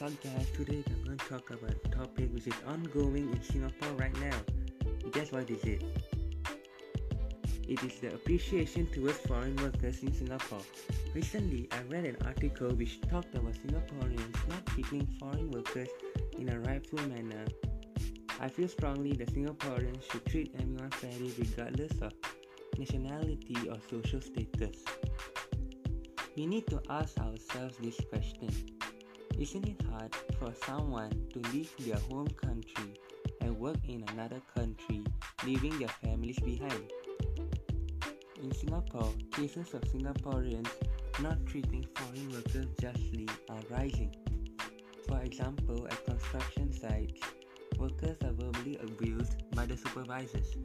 What's guys, today I'm going to talk about a topic which is ongoing in Singapore right now. Guess what is it? It is the appreciation towards foreign workers in Singapore. Recently, I read an article which talked about Singaporeans not treating foreign workers in a rightful manner. I feel strongly that Singaporeans should treat everyone fairly regardless of nationality or social status. We need to ask ourselves this question isn't it hard for someone to leave their home country and work in another country, leaving their families behind? In Singapore, cases of Singaporeans not treating foreign workers justly are rising. For example, at construction sites, workers are verbally abused by the supervisors.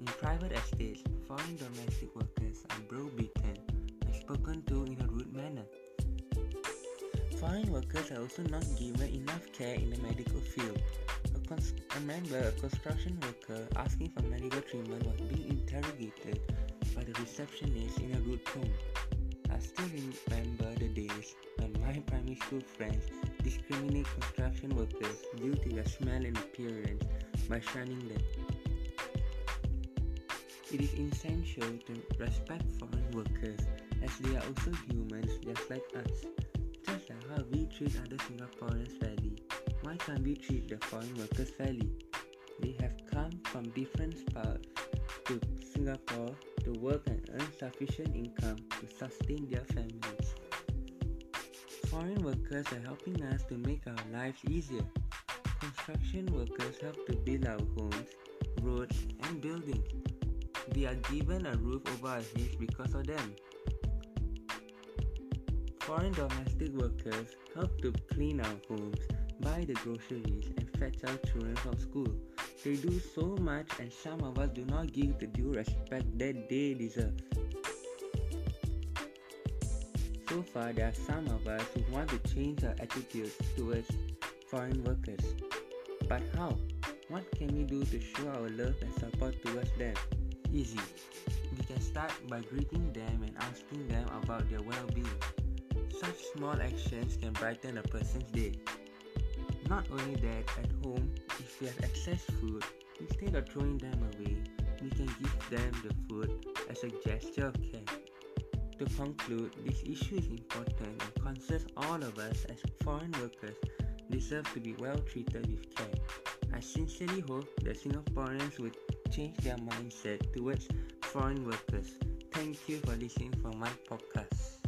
In private estates, foreign domestic workers Foreign workers are also not given enough care in the medical field. A cons- I remember a construction worker asking for medical treatment was being interrogated by the receptionist in a rude tone. I still remember the days when my primary school friends discriminate construction workers due to their smell and appearance by shunning them. It is essential to respect foreign workers as they are also humans just like us. Just like how treat other Singaporeans fairly, why can't we treat the foreign workers fairly? They have come from different parts to Singapore to work and earn sufficient income to sustain their families. Foreign workers are helping us to make our lives easier. Construction workers help to build our homes, roads, and buildings. We are given a roof over our heads because of them. Foreign domestic workers help to clean our homes, buy the groceries, and fetch our children from school. They do so much, and some of us do not give the due respect that they deserve. So far, there are some of us who want to change our attitudes towards foreign workers. But how? What can we do to show our love and support towards them? Easy. We can start by greeting them and asking them about their well being. Such small actions can brighten a person's day. Not only that, at home, if we have excess food, instead of throwing them away, we can give them the food as a gesture of care. To conclude, this issue is important and concerns all of us as foreign workers deserve to be well treated with care. I sincerely hope that Singaporeans would change their mindset towards foreign workers. Thank you for listening for my podcast.